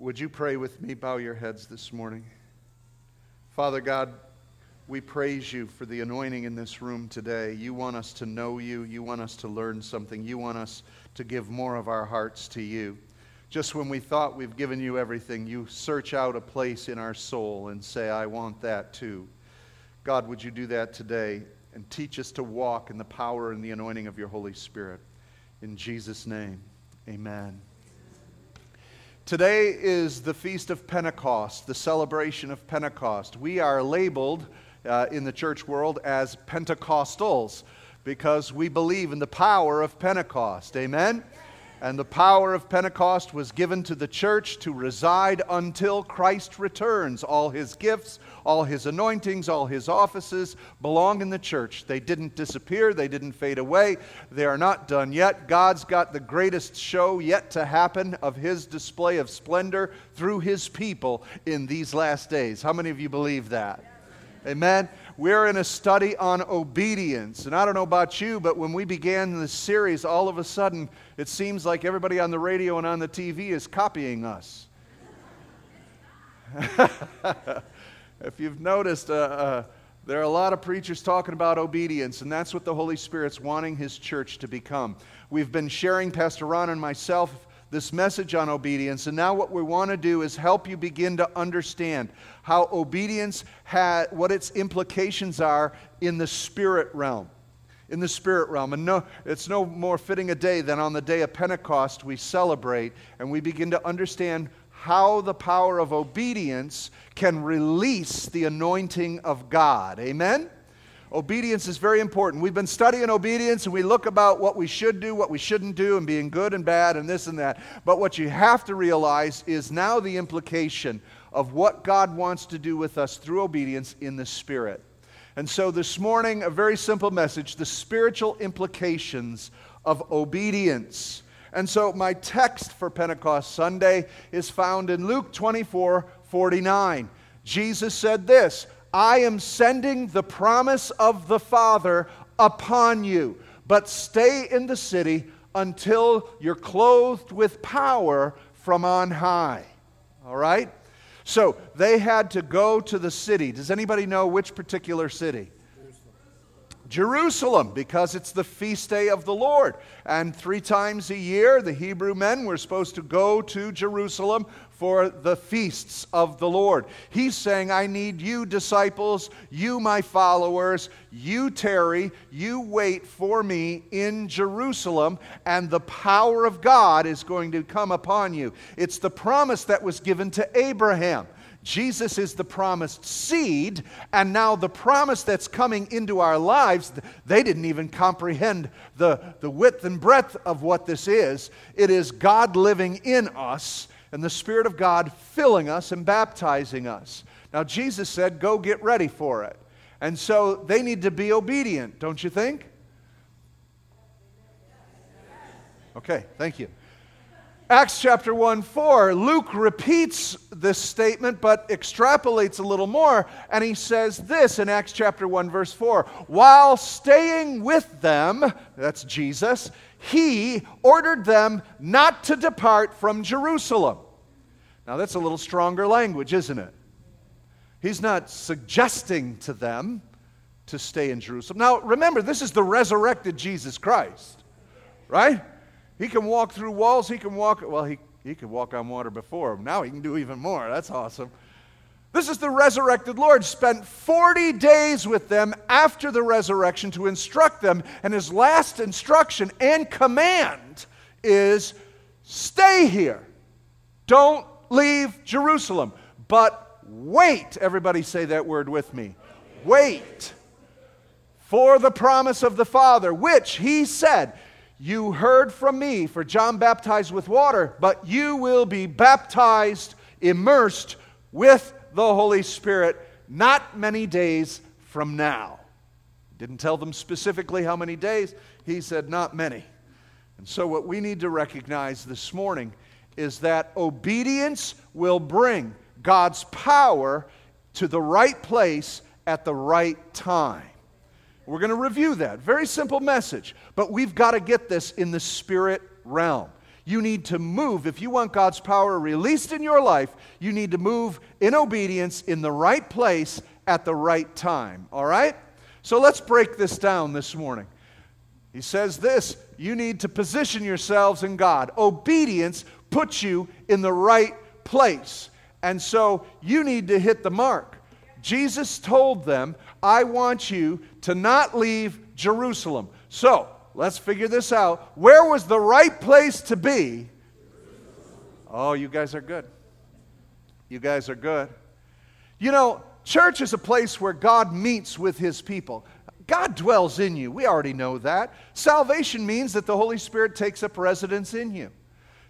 Would you pray with me? Bow your heads this morning. Father God, we praise you for the anointing in this room today. You want us to know you. You want us to learn something. You want us to give more of our hearts to you. Just when we thought we've given you everything, you search out a place in our soul and say, I want that too. God, would you do that today and teach us to walk in the power and the anointing of your Holy Spirit? In Jesus' name, amen. Today is the Feast of Pentecost, the celebration of Pentecost. We are labeled uh, in the church world as Pentecostals because we believe in the power of Pentecost. Amen? And the power of Pentecost was given to the church to reside until Christ returns. All his gifts, all his anointings, all his offices belong in the church. They didn't disappear, they didn't fade away. They are not done yet. God's got the greatest show yet to happen of his display of splendor through his people in these last days. How many of you believe that? Amen. We're in a study on obedience. And I don't know about you, but when we began this series, all of a sudden it seems like everybody on the radio and on the TV is copying us. if you've noticed, uh, uh, there are a lot of preachers talking about obedience, and that's what the Holy Spirit's wanting His church to become. We've been sharing, Pastor Ron and myself, this message on obedience. And now, what we want to do is help you begin to understand how obedience had, what its implications are in the spirit realm. In the spirit realm. And no, it's no more fitting a day than on the day of Pentecost we celebrate and we begin to understand how the power of obedience can release the anointing of God. Amen? Obedience is very important. We've been studying obedience and we look about what we should do, what we shouldn't do, and being good and bad and this and that. But what you have to realize is now the implication of what God wants to do with us through obedience in the Spirit. And so this morning, a very simple message the spiritual implications of obedience. And so my text for Pentecost Sunday is found in Luke 24 49. Jesus said this I am sending the promise of the Father upon you, but stay in the city until you're clothed with power from on high. All right? So they had to go to the city. Does anybody know which particular city? Jerusalem, because it's the feast day of the Lord. And three times a year, the Hebrew men were supposed to go to Jerusalem for the feasts of the Lord. He's saying, I need you, disciples, you, my followers, you, tarry, you wait for me in Jerusalem, and the power of God is going to come upon you. It's the promise that was given to Abraham. Jesus is the promised seed, and now the promise that's coming into our lives, they didn't even comprehend the, the width and breadth of what this is. It is God living in us and the Spirit of God filling us and baptizing us. Now, Jesus said, Go get ready for it. And so they need to be obedient, don't you think? Okay, thank you. Acts chapter 1 4, Luke repeats this statement but extrapolates a little more, and he says this in Acts chapter 1, verse 4 While staying with them, that's Jesus, he ordered them not to depart from Jerusalem. Now, that's a little stronger language, isn't it? He's not suggesting to them to stay in Jerusalem. Now, remember, this is the resurrected Jesus Christ, right? He can walk through walls. He can walk, well, he, he could walk on water before. Now he can do even more. That's awesome. This is the resurrected Lord, spent 40 days with them after the resurrection to instruct them. And his last instruction and command is stay here. Don't leave Jerusalem. But wait. Everybody say that word with me. Wait for the promise of the Father, which he said, You heard from me, for John baptized with water, but you will be baptized, immersed with the Holy Spirit not many days from now. Didn't tell them specifically how many days. He said, Not many. And so, what we need to recognize this morning is that obedience will bring God's power to the right place at the right time. We're going to review that. Very simple message, but we've got to get this in the spirit realm. You need to move. If you want God's power released in your life, you need to move in obedience in the right place at the right time. All right? So let's break this down this morning. He says this you need to position yourselves in God. Obedience puts you in the right place. And so you need to hit the mark. Jesus told them, I want you to not leave Jerusalem. So let's figure this out. Where was the right place to be? Oh, you guys are good. You guys are good. You know, church is a place where God meets with his people. God dwells in you. We already know that. Salvation means that the Holy Spirit takes up residence in you.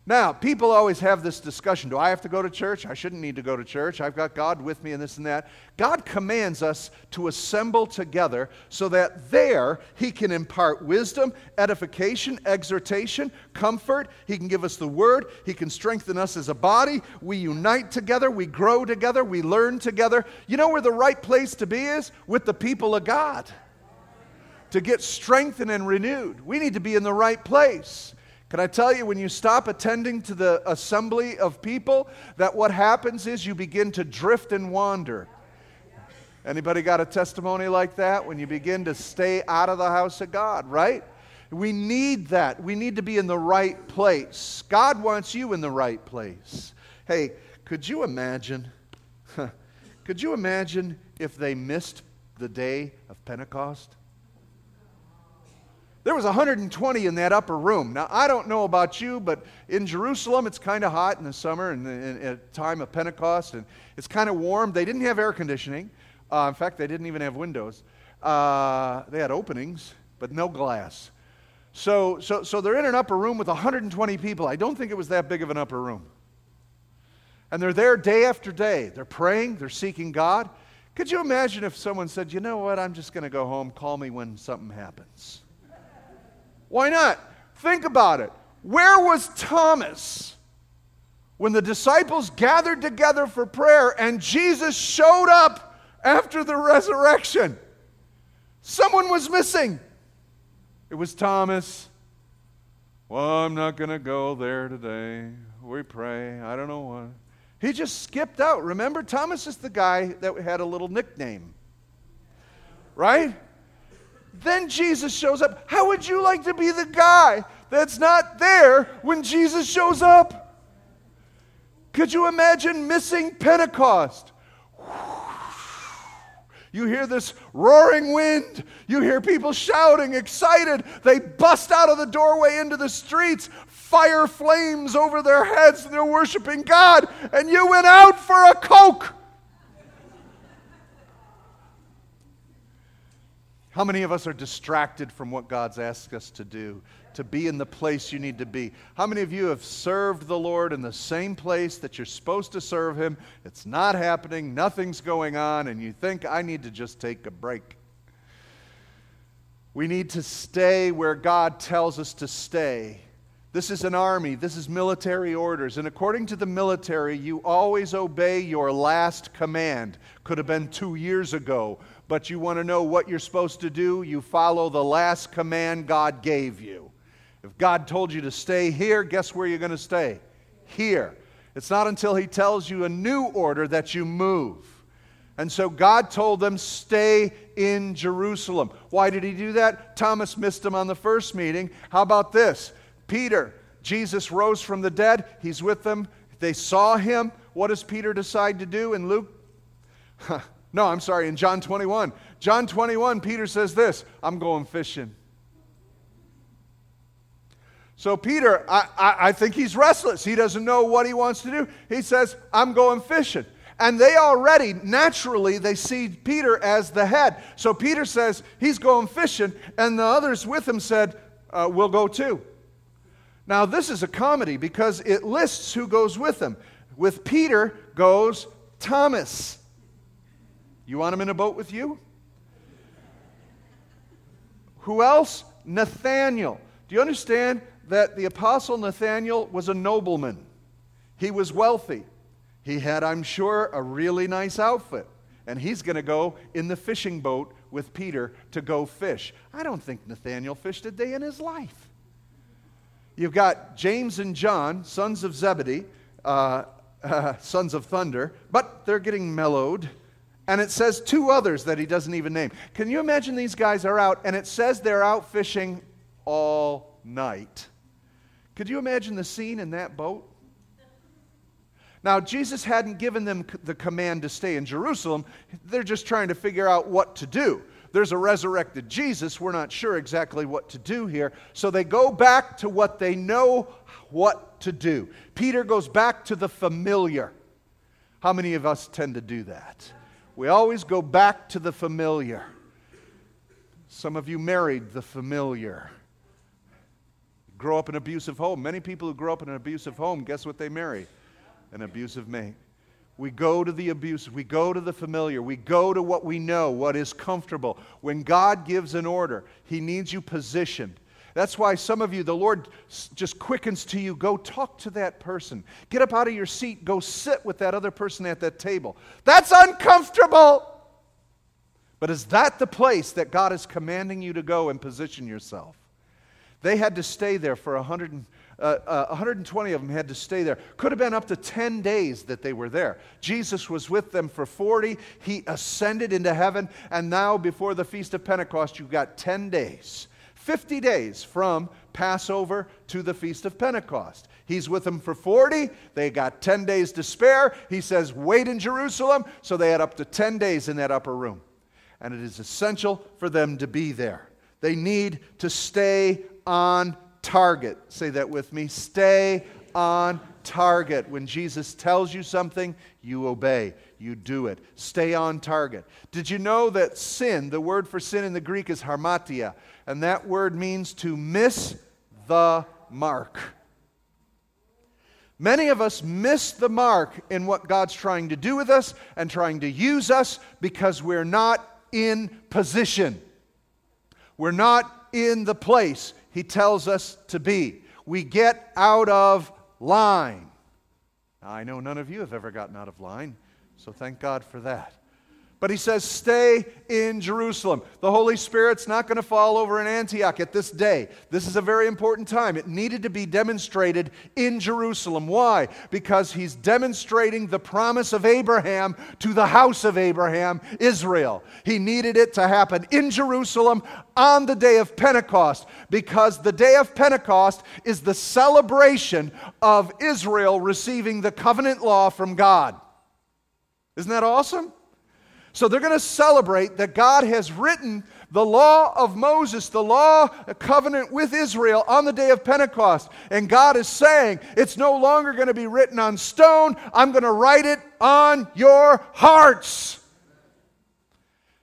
Now, people always have this discussion do I have to go to church? I shouldn't need to go to church. I've got God with me and this and that. God commands us to assemble together so that there He can impart wisdom, edification, exhortation, comfort. He can give us the word. He can strengthen us as a body. We unite together. We grow together. We learn together. You know where the right place to be is? With the people of God. To get strengthened and renewed. We need to be in the right place. Can I tell you, when you stop attending to the assembly of people, that what happens is you begin to drift and wander. Anybody got a testimony like that? When you begin to stay out of the house of God, right? We need that. We need to be in the right place. God wants you in the right place. Hey, could you imagine? could you imagine if they missed the day of Pentecost? There was 120 in that upper room. Now, I don't know about you, but in Jerusalem, it's kind of hot in the summer and at time of Pentecost, and it's kind of warm. They didn't have air conditioning. Uh, in fact, they didn't even have windows. Uh, they had openings, but no glass. So, so, so they're in an upper room with 120 people. I don't think it was that big of an upper room. And they're there day after day. They're praying, they're seeking God. Could you imagine if someone said, You know what? I'm just going to go home. Call me when something happens. Why not? Think about it. Where was Thomas when the disciples gathered together for prayer and Jesus showed up after the resurrection? Someone was missing. It was Thomas. Well, I'm not going to go there today. We pray. I don't know what. He just skipped out. Remember, Thomas is the guy that had a little nickname. Right? Then Jesus shows up. How would you like to be the guy that's not there when Jesus shows up? Could you imagine missing Pentecost? You hear this roaring wind. You hear people shouting, excited. They bust out of the doorway into the streets. Fire flames over their heads, and they're worshiping God. And you went out for a Coke. How many of us are distracted from what God's asked us to do, to be in the place you need to be? How many of you have served the Lord in the same place that you're supposed to serve Him? It's not happening, nothing's going on, and you think, I need to just take a break. We need to stay where God tells us to stay. This is an army. This is military orders. And according to the military, you always obey your last command. Could have been two years ago, but you want to know what you're supposed to do, you follow the last command God gave you. If God told you to stay here, guess where you're going to stay? Here. It's not until He tells you a new order that you move. And so God told them, stay in Jerusalem. Why did He do that? Thomas missed him on the first meeting. How about this? Peter, Jesus rose from the dead. He's with them. They saw him. What does Peter decide to do in Luke? No, I'm sorry, in John 21. John 21, Peter says this I'm going fishing. So, Peter, I, I, I, think he's restless. He doesn't know what he wants to do. He says, I'm going fishing. And they already, naturally, they see Peter as the head. So, Peter says, he's going fishing. And the others with him said, uh, We'll go too. Now, this is a comedy because it lists who goes with him. With Peter goes Thomas. You want him in a boat with you? Who else? Nathaniel. Do you understand that the apostle Nathaniel was a nobleman? He was wealthy. He had, I'm sure, a really nice outfit. And he's going to go in the fishing boat with Peter to go fish. I don't think Nathaniel fished a day in his life. You've got James and John, sons of Zebedee, uh, uh, sons of thunder, but they're getting mellowed. And it says two others that he doesn't even name. Can you imagine these guys are out, and it says they're out fishing all night? Could you imagine the scene in that boat? Now, Jesus hadn't given them the command to stay in Jerusalem. They're just trying to figure out what to do. There's a resurrected Jesus. We're not sure exactly what to do here. So they go back to what they know what to do. Peter goes back to the familiar. How many of us tend to do that? We always go back to the familiar. Some of you married the familiar. Grow up in an abusive home. Many people who grow up in an abusive home, guess what they marry? An abusive mate. We go to the abusive. We go to the familiar. We go to what we know, what is comfortable. When God gives an order, He needs you positioned. That's why some of you, the Lord just quickens to you go talk to that person. Get up out of your seat, go sit with that other person at that table. That's uncomfortable. But is that the place that God is commanding you to go and position yourself? They had to stay there for 100 uh, uh, 120 of them had to stay there. Could have been up to 10 days that they were there. Jesus was with them for 40. He ascended into heaven. And now, before the Feast of Pentecost, you've got 10 days. 50 days from Passover to the Feast of Pentecost. He's with them for 40. They got 10 days to spare. He says, wait in Jerusalem. So they had up to 10 days in that upper room. And it is essential for them to be there. They need to stay on target. Say that with me. Stay on target. When Jesus tells you something, you obey, you do it. Stay on target. Did you know that sin, the word for sin in the Greek is hamartia, and that word means to miss the mark? Many of us miss the mark in what God's trying to do with us and trying to use us because we're not in position. We're not in the place he tells us to be. We get out of line. Now, I know none of you have ever gotten out of line, so thank God for that. But he says, stay in Jerusalem. The Holy Spirit's not going to fall over in Antioch at this day. This is a very important time. It needed to be demonstrated in Jerusalem. Why? Because he's demonstrating the promise of Abraham to the house of Abraham, Israel. He needed it to happen in Jerusalem on the day of Pentecost because the day of Pentecost is the celebration of Israel receiving the covenant law from God. Isn't that awesome? So they're going to celebrate that God has written the law of Moses, the law, a covenant with Israel on the day of Pentecost. And God is saying, it's no longer going to be written on stone, I'm going to write it on your hearts.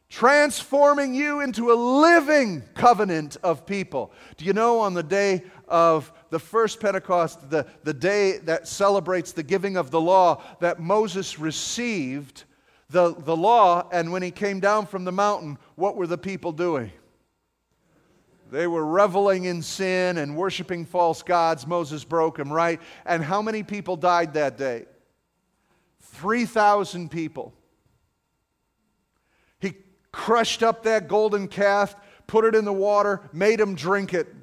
Transforming you into a living covenant of people. Do you know on the day of the first Pentecost, the, the day that celebrates the giving of the law, that Moses received? the, the law, and when he came down from the mountain, what were the people doing? They were reveling in sin and worshiping false gods. Moses broke them, right? And how many people died that day? 3,000 people. He crushed up that golden calf, put it in the water, made them drink it.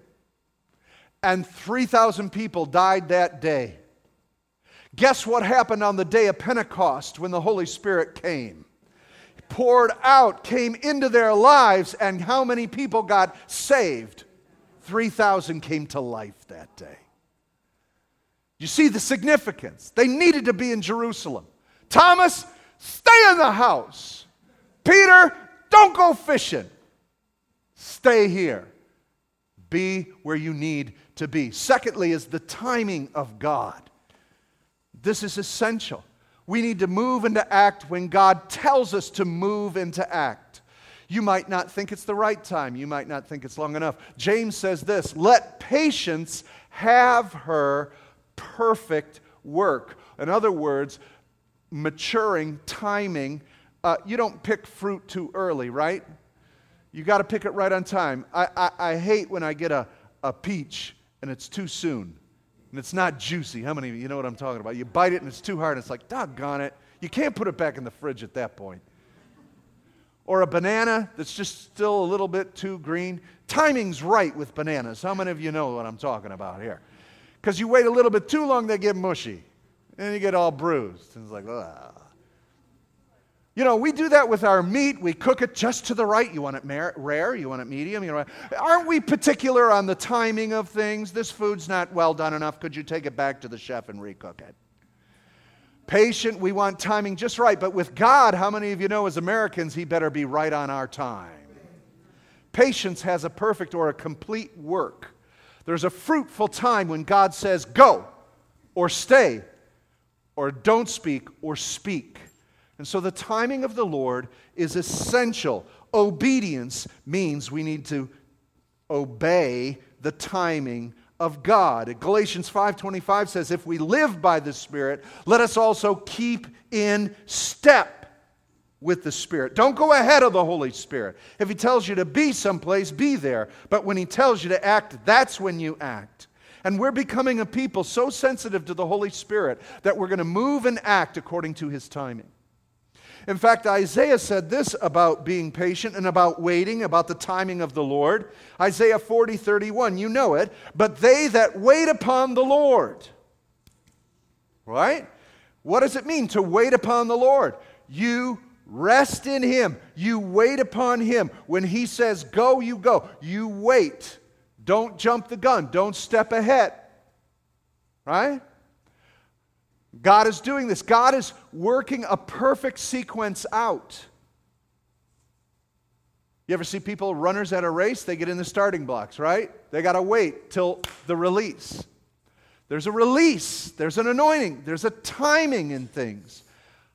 And 3,000 people died that day. Guess what happened on the day of Pentecost when the Holy Spirit came? poured out, came into their lives, and how many people got saved? 3,000 came to life that day. You see the significance. They needed to be in Jerusalem. Thomas, stay in the house. Peter, don't go fishing. Stay here. Be where you need to be. Secondly, is the timing of God. This is essential. We need to move into act when God tells us to move into act. You might not think it's the right time. You might not think it's long enough. James says this let patience have her perfect work. In other words, maturing, timing. Uh, you don't pick fruit too early, right? You got to pick it right on time. I, I, I hate when I get a, a peach and it's too soon and it's not juicy. How many of you know what I'm talking about? You bite it and it's too hard, and it's like, doggone it. You can't put it back in the fridge at that point. Or a banana that's just still a little bit too green. Timing's right with bananas. How many of you know what I'm talking about here? Because you wait a little bit too long, they get mushy. And you get all bruised. And it's like, ugh. You know, we do that with our meat. We cook it just to the right. You want it rare, you want it medium. You know, aren't we particular on the timing of things? This food's not well done enough. Could you take it back to the chef and recook it? Patient, we want timing just right. But with God, how many of you know as Americans, He better be right on our time? Patience has a perfect or a complete work. There's a fruitful time when God says, go, or stay, or don't speak, or speak. And so the timing of the Lord is essential. Obedience means we need to obey the timing of God. Galatians 5:25 says if we live by the Spirit, let us also keep in step with the Spirit. Don't go ahead of the Holy Spirit. If He tells you to be someplace, be there. But when He tells you to act, that's when you act. And we're becoming a people so sensitive to the Holy Spirit that we're going to move and act according to His timing. In fact, Isaiah said this about being patient and about waiting, about the timing of the Lord. Isaiah 40, 31, you know it. But they that wait upon the Lord, right? What does it mean to wait upon the Lord? You rest in Him, you wait upon Him. When He says go, you go. You wait. Don't jump the gun, don't step ahead, right? God is doing this. God is working a perfect sequence out. You ever see people, runners at a race? They get in the starting blocks, right? They got to wait till the release. There's a release, there's an anointing, there's a timing in things.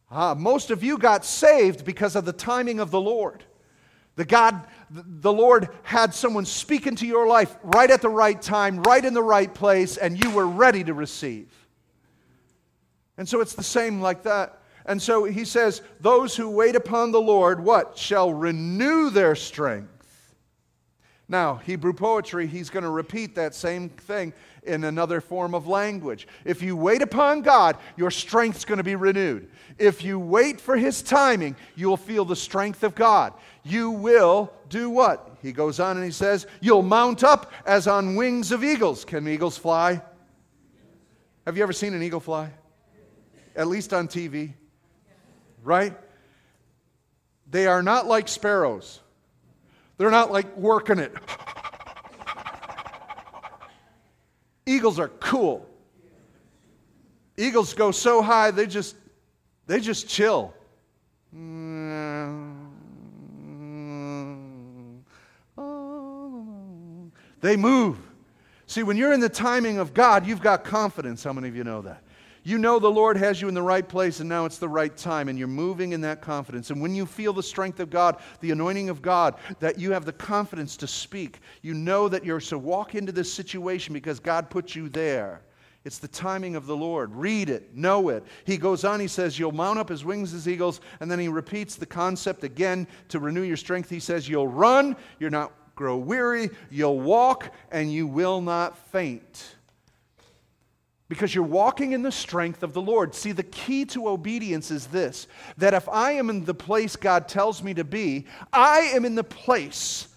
Ah, most of you got saved because of the timing of the Lord. The God, the Lord had someone speak into your life right at the right time, right in the right place, and you were ready to receive. And so it's the same like that. And so he says, Those who wait upon the Lord, what? Shall renew their strength. Now, Hebrew poetry, he's going to repeat that same thing in another form of language. If you wait upon God, your strength's going to be renewed. If you wait for his timing, you will feel the strength of God. You will do what? He goes on and he says, You'll mount up as on wings of eagles. Can eagles fly? Have you ever seen an eagle fly? At least on TV, right? They are not like sparrows. They're not like working it. Eagles are cool. Eagles go so high they just they just chill. They move. See, when you're in the timing of God, you've got confidence. How many of you know that? You know the Lord has you in the right place and now it's the right time and you're moving in that confidence. And when you feel the strength of God, the anointing of God, that you have the confidence to speak, you know that you're to walk into this situation because God put you there. It's the timing of the Lord. Read it, know it. He goes on, he says, You'll mount up as wings as eagles. And then he repeats the concept again to renew your strength. He says, You'll run, you're not grow weary, you'll walk, and you will not faint because you're walking in the strength of the Lord. See, the key to obedience is this that if I am in the place God tells me to be, I am in the place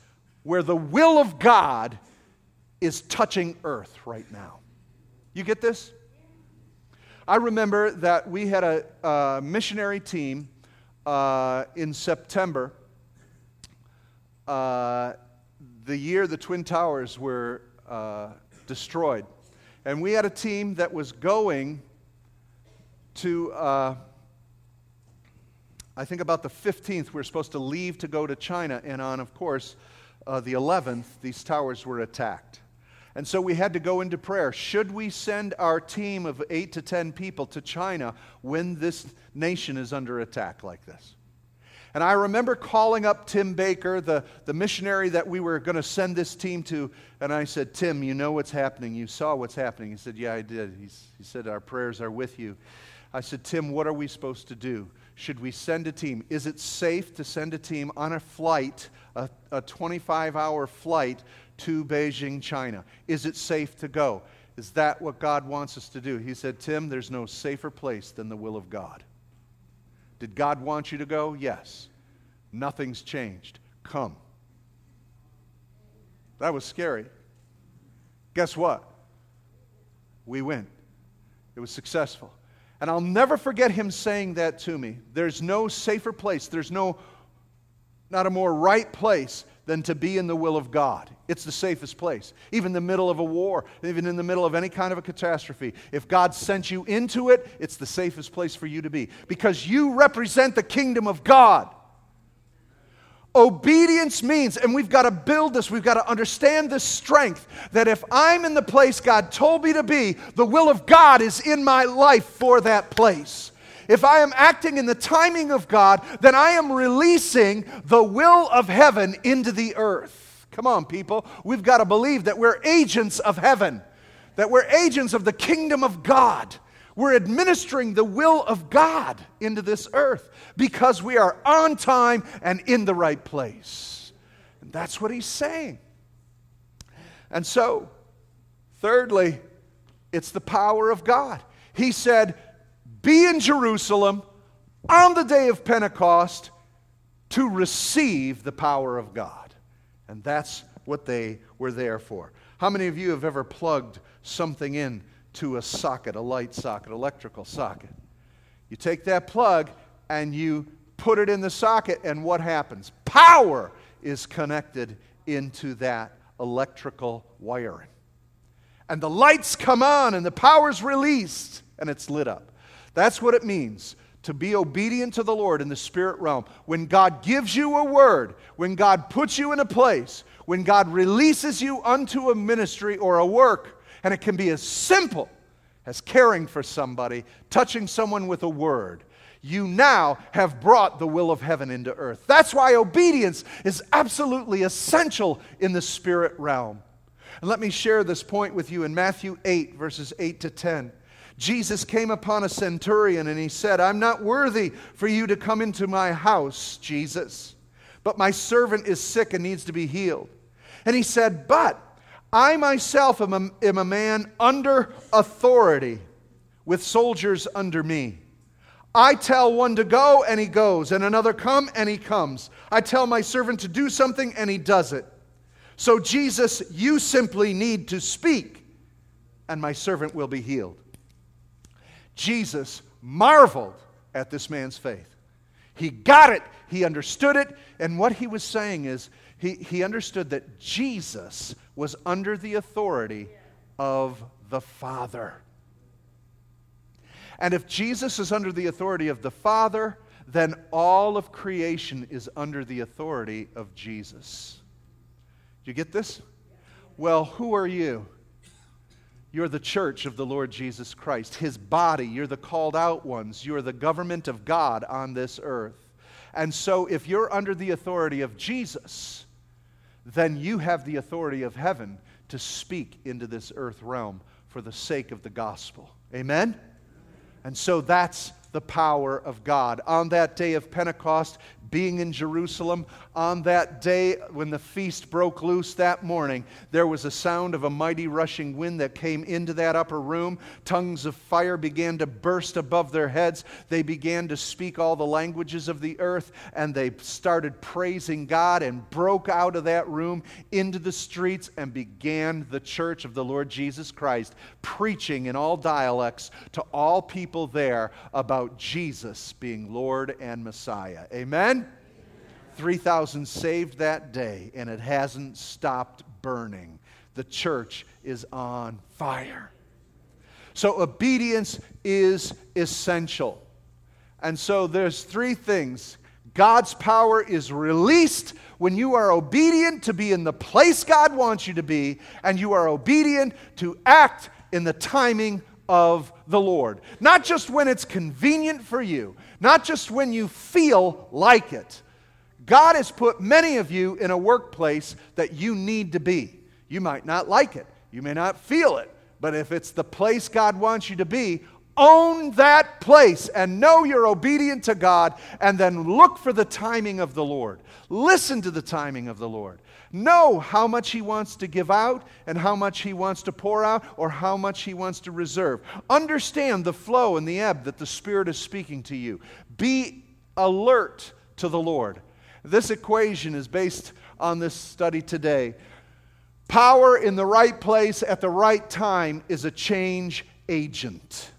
where the will of God is touching earth right now. You get this? I remember that we had a, a missionary team uh, in September, uh, the year the Twin Towers were uh, destroyed. And we had a team that was going to, uh, I think about the 15th, we were supposed to leave to go to China. And on, of course, uh, the 11th, these towers were attacked. And so we had to go into prayer. Should we send our team of eight to 10 people to China when this nation is under attack like this? And I remember calling up Tim Baker, the, the missionary that we were going to send this team to, and I said, Tim, you know what's happening. You saw what's happening. He said, Yeah, I did. He's, he said, Our prayers are with you. I said, Tim, what are we supposed to do? Should we send a team? Is it safe to send a team on a flight, a, a 25 hour flight to Beijing, China? Is it safe to go? Is that what God wants us to do? He said, Tim, there's no safer place than the will of God. Did God want you to go? Yes. Nothing's changed. Come. That was scary. Guess what? we went. It was successful. And I'll never forget him saying that to me. There's no safer place, there's no, not a more right place than to be in the will of God. It's the safest place. Even in the middle of a war, even in the middle of any kind of a catastrophe, if God sent you into it, it's the safest place for you to be because you represent the kingdom of God. Obedience means, and we've got to build this, we've got to understand this strength that if I'm in the place God told me to be, the will of God is in my life for that place. If I am acting in the timing of God, then I am releasing the will of heaven into the earth. Come on, people. We've got to believe that we're agents of heaven, that we're agents of the kingdom of God. We're administering the will of God into this earth because we are on time and in the right place. And that's what he's saying. And so, thirdly, it's the power of God. He said, Be in Jerusalem on the day of Pentecost to receive the power of God. And that's what they were there for. How many of you have ever plugged something in to a socket, a light socket, electrical socket. You take that plug and you put it in the socket, and what happens? Power is connected into that electrical wiring. And the lights come on, and the power's released, and it's lit up. That's what it means to be obedient to the Lord in the spirit realm. When God gives you a word, when God puts you in a place, when God releases you unto a ministry or a work, and it can be as simple as caring for somebody, touching someone with a word. You now have brought the will of heaven into earth. That's why obedience is absolutely essential in the spirit realm. And let me share this point with you in Matthew 8, verses 8 to 10. Jesus came upon a centurion and he said, I'm not worthy for you to come into my house, Jesus, but my servant is sick and needs to be healed. And he said, But I myself am a, am a man under authority with soldiers under me. I tell one to go, and he goes, and another come, and he comes. I tell my servant to do something, and he does it. So, Jesus, you simply need to speak, and my servant will be healed. Jesus marveled at this man's faith. He got it, he understood it, and what he was saying is he, he understood that Jesus was under the authority of the Father. And if Jesus is under the authority of the Father, then all of creation is under the authority of Jesus. Do you get this? Well, who are you? You're the church of the Lord Jesus Christ, His body. You're the called out ones. You're the government of God on this earth. And so, if you're under the authority of Jesus, then you have the authority of heaven to speak into this earth realm for the sake of the gospel. Amen? And so that's the power of God. On that day of Pentecost, being in Jerusalem. On that day, when the feast broke loose that morning, there was a sound of a mighty rushing wind that came into that upper room. Tongues of fire began to burst above their heads. They began to speak all the languages of the earth, and they started praising God and broke out of that room into the streets and began the church of the Lord Jesus Christ, preaching in all dialects to all people there about Jesus being Lord and Messiah. Amen? 3,000 saved that day, and it hasn't stopped burning. The church is on fire. So, obedience is essential. And so, there's three things God's power is released when you are obedient to be in the place God wants you to be, and you are obedient to act in the timing of the Lord. Not just when it's convenient for you, not just when you feel like it God has put many of you in a workplace that you need to be. You might not like it, you may not feel it, but if it's the place God wants you to be, own that place and know you're obedient to God, and then look for the timing of the Lord. Listen to the timing of the Lord. Know how much He wants to give out and how much He wants to pour out or how much He wants to reserve. Understand the flow and the ebb that the Spirit is speaking to you. Be alert to the Lord. This equation is based on this study today. Power in the right place at the right time is a change agent.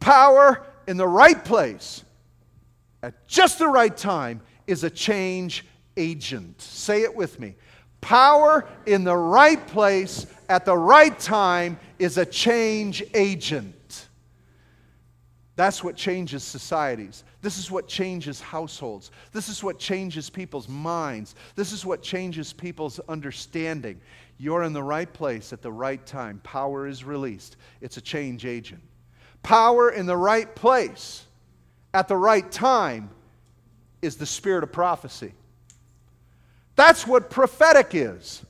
Power in the right place at just the right time is a change agent. Say it with me. Power in the right place at the right time is a change agent. That's what changes societies. This is what changes households. This is what changes people's minds. This is what changes people's understanding. You're in the right place at the right time. Power is released. It's a change agent. Power in the right place at the right time is the spirit of prophecy. That's what prophetic is.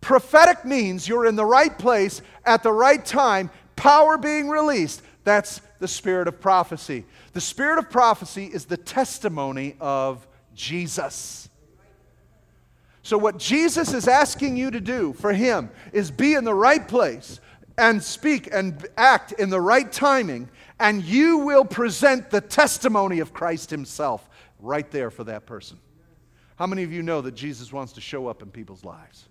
Prophetic means you're in the right place at the right time, power being released. That's the spirit of prophecy. The spirit of prophecy is the testimony of Jesus. So, what Jesus is asking you to do for him is be in the right place and speak and act in the right timing, and you will present the testimony of Christ himself right there for that person. How many of you know that Jesus wants to show up in people's lives?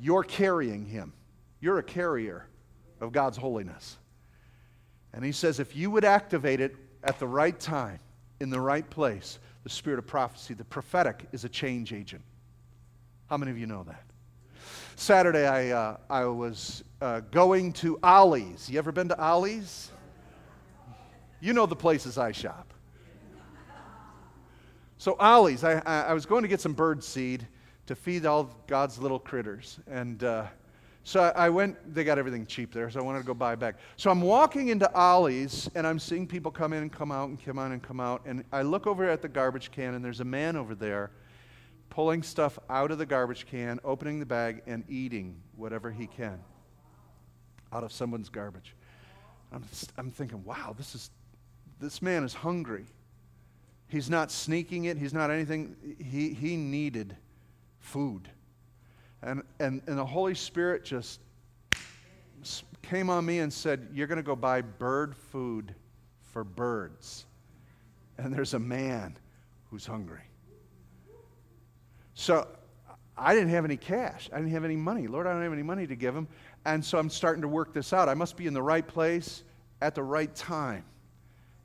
You're carrying him, you're a carrier of God's holiness. And he says, if you would activate it at the right time, in the right place, the spirit of prophecy, the prophetic is a change agent. How many of you know that? Saturday, I, uh, I was uh, going to Ollie's. You ever been to Ollie's? You know the places I shop. So, Ollie's, I, I was going to get some bird seed to feed all God's little critters. And uh, so I went, they got everything cheap there, so I wanted to go buy back. So I'm walking into Ollie's and I'm seeing people come in and come out and come on and come out. And I look over at the garbage can and there's a man over there pulling stuff out of the garbage can, opening the bag, and eating whatever he can out of someone's garbage. I'm, I'm thinking, wow, this, is, this man is hungry. He's not sneaking it, he's not anything. He, he needed food. And, and, and the Holy Spirit just came on me and said, You're going to go buy bird food for birds. And there's a man who's hungry. So I didn't have any cash. I didn't have any money. Lord, I don't have any money to give him. And so I'm starting to work this out. I must be in the right place at the right time.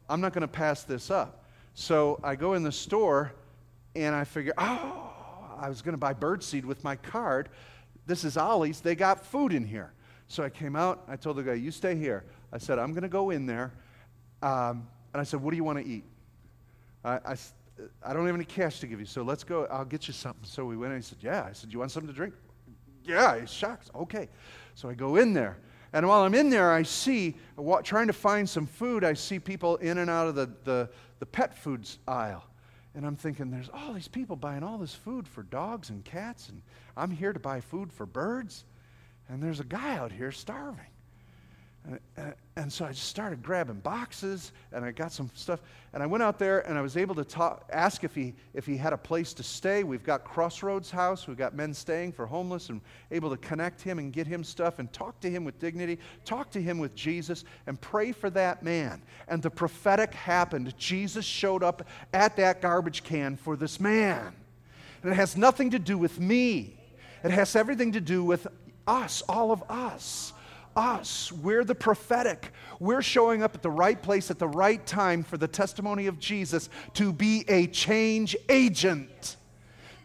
I'm not going to pass this up. So I go in the store and I figure, oh, I was going to buy birdseed with my card. This is Ollie's. They got food in here. So I came out. I told the guy, You stay here. I said, I'm going to go in there. Um, and I said, What do you want to eat? I, I, I, don't have any cash to give you, so let's go. I'll get you something. So we went and he said, Yeah. I said, You want something to drink? Yeah. He's shocked. Okay. So I go in there. And while I'm in there, I see, trying to find some food, I see people in and out of the, the, the pet foods aisle. And I'm thinking, there's all these people buying all this food for dogs and cats, and I'm here to buy food for birds. And there's a guy out here starving. And, so I just started grabbing boxes and I got some stuff. And I went out there and I was able to talk, ask if he, if he had a place to stay. We've got Crossroads House. We've got men staying for homeless and able to connect him and get him stuff and talk to him with dignity, talk to him with Jesus, and pray for that man. And the prophetic happened. Jesus showed up at that garbage can for this man. And it has nothing to do with me, it has everything to do with us, all of us us. We're the prophetic. We're showing up at the right place at the right time for the testimony of Jesus to be a change agent.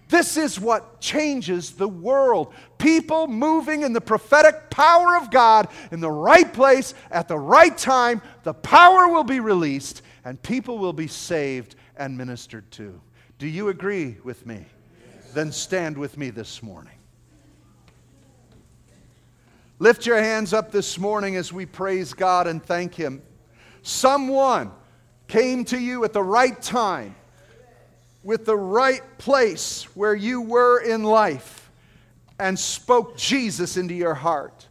This is what changes the world. People moving in the prophetic power of God in the right place at the right time. The power will be released and people will be saved and ministered to. Do you agree with me? Yes. Then stand with me this morning. Lift your hands up this morning as we praise God and thank Him. Someone came to you at the right time, with the right place where you were in life, and spoke Jesus into your heart.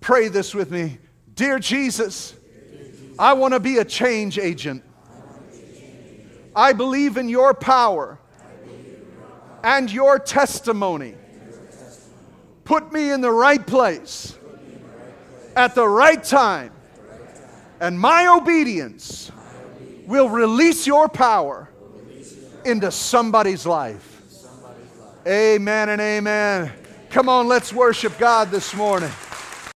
Pray this with me. Dear Jesus, I want to be a change agent. I believe in your power and your testimony Put me in the right place at the right time, and my obedience will release your power into somebody's life. Amen and amen. Come on, let's worship God this morning.